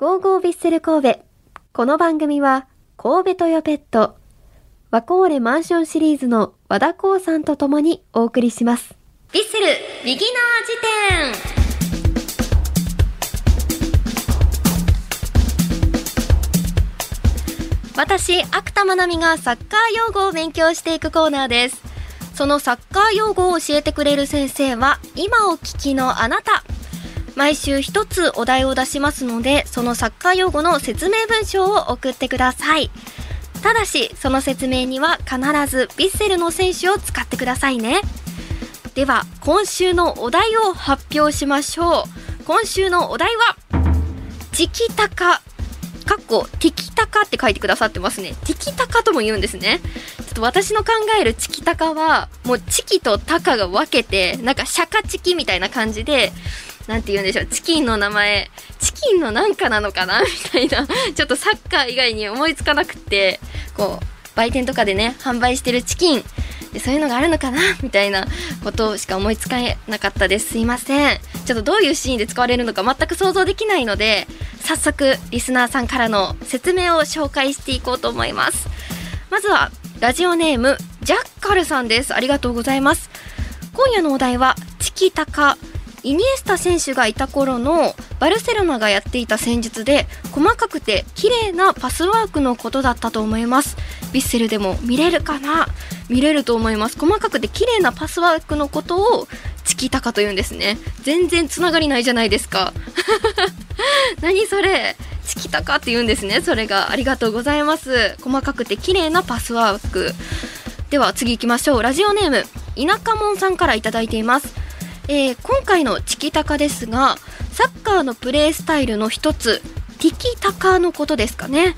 ゴーゴービッセル神戸。この番組は、神戸トヨペット、ワコーレマンションシリーズの和田光さんと共にお送りします。ビッセルビギナー辞典私、芥田まなみがサッカー用語を勉強していくコーナーです。そのサッカー用語を教えてくれる先生は、今お聞きのあなた。毎週一つお題を出しますので、そのサッカー用語の説明文章を送ってください。ただし、その説明には必ずヴィッセルの選手を使ってくださいね。では、今週のお題を発表しましょう。今週のお題は、チキタカ。かっこ、ティキタカって書いてくださってますね。ティキタカとも言うんですね。ちょっと私の考えるチキタカは、もうチキとタカが分けて、なんかシャカチキみたいな感じで、なんて言うんでしょう、チキンの名前、チキンのなんかなのかな？みたいな、ちょっとサッカー以外に思いつかなくって、こう、売店とかでね、販売してるチキン、でそういうのがあるのかな？みたいなことしか思いつかなかったです。すいません。ちょっとどういうシーンで使われるのか全く想像できないので、早速、リスナーさんからの説明を紹介していこうと思います。まずは、ラジオネーム、ジャッカルさんです。ありがとうございます。今夜のお題は、チキタカ。イニエスタ選手がいた頃のバルセロナがやっていた戦術で細かくて綺麗なパスワークのことだったと思います。ヴィッセルでも見れるかな？見れると思います。細かくて綺麗なパスワークのことをチキタカというんですね。全然つながりないじゃないですか。何それ？チキタカって言うんですね。それが。ありがとうございます。細かくて綺麗なパスワーク。では次行きましょう。ラジオネーム田舎門さんからいただいています。えー今回のチキタカですがサッカーのプレースタイルの一つティキタカのことですかね。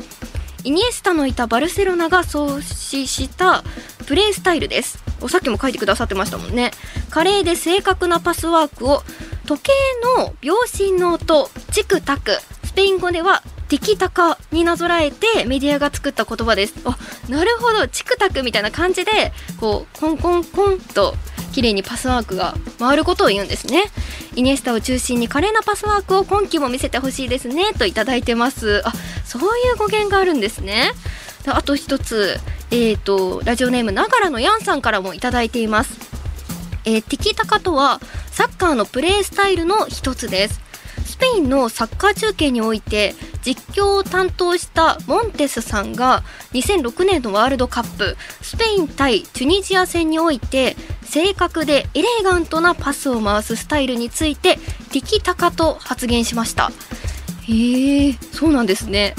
イニエスタのいたバルセロナが創始したプレースタイルです。おさっきも書いてくださってましたもんね。華麗で正確なパスワークを時計の秒針の音チクタクスペイン語ではティキタカになぞらえてメディアが作った言葉です。あなるほどチクタクみたいな感じでこうコンコンコンと綺麗にパスワークが回ることを言うんですね。イニエスタを中心に華麗なパスワークを今季も見せてほしいですね。といただいてます。あそういう語源があるんですね。であと一つえっ、とラジオネームながらのヤンさんからもいただいています。えーティキタカとはサッカーのプレースタイルの一つです。スペインのサッカー中継において実況を担当したモンテスさんが2006年のワールドカップスペイン対チュニジア戦において正確でエレガントなパスを回すスタイルについてティキタカと発言しました。へえそうなんですね。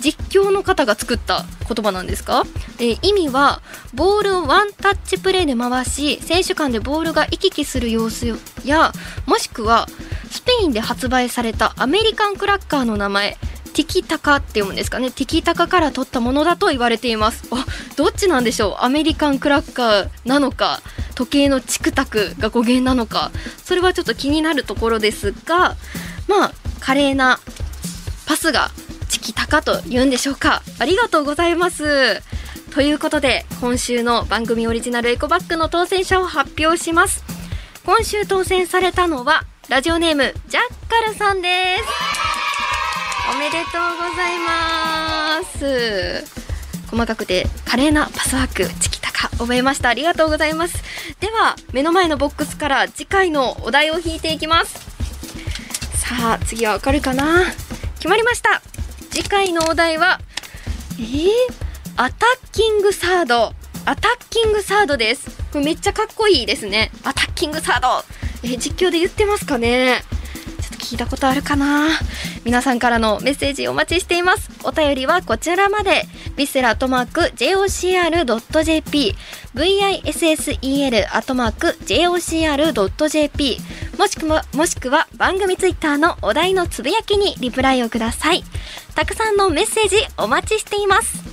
実況の方が作った言葉なんですか、えー意味はボールをワンタッチプレーで回し選手間でボールが行き来する様子やもしくはスペインで発売されたアメリカンクラッカーの名前。ティキタカって読むんですかね。ティキタカから取ったものだと言われています。あどっちなんでしょう。アメリカンクラッカーなのか時計のチクタクが語源なのか。それはちょっと気になるところですがまあ華麗なパスがチキタカと言うんでしょうか。ありがとうございます。ということで今週の番組オリジナルエコバッグの当選者を発表します。今週当選されたのはラジオネームジャッカルさんです。おめでとうございます。細かくて華麗なパスワークチキタカ覚えました。ありがとうございます。では目の前のボックスから次回のお題を引いていきます。さあ次はわかるかな？決まりました。次回のお題はえー、アタッキングサード。アタッキングサードです。これめっちゃかっこいいですね。アタッキングサード。えー実況で言ってますかね？ちょっと聞いたことあるかな？皆さんからのメッセージお待ちしています。お便りはこちらまで。ビセラアットマーク JOCR.jp VISSEL アトマーク JOCR.JP もしくはもしくは番組ツイッターのお題のつぶやきにリプライをください。たくさんのメッセージお待ちしています。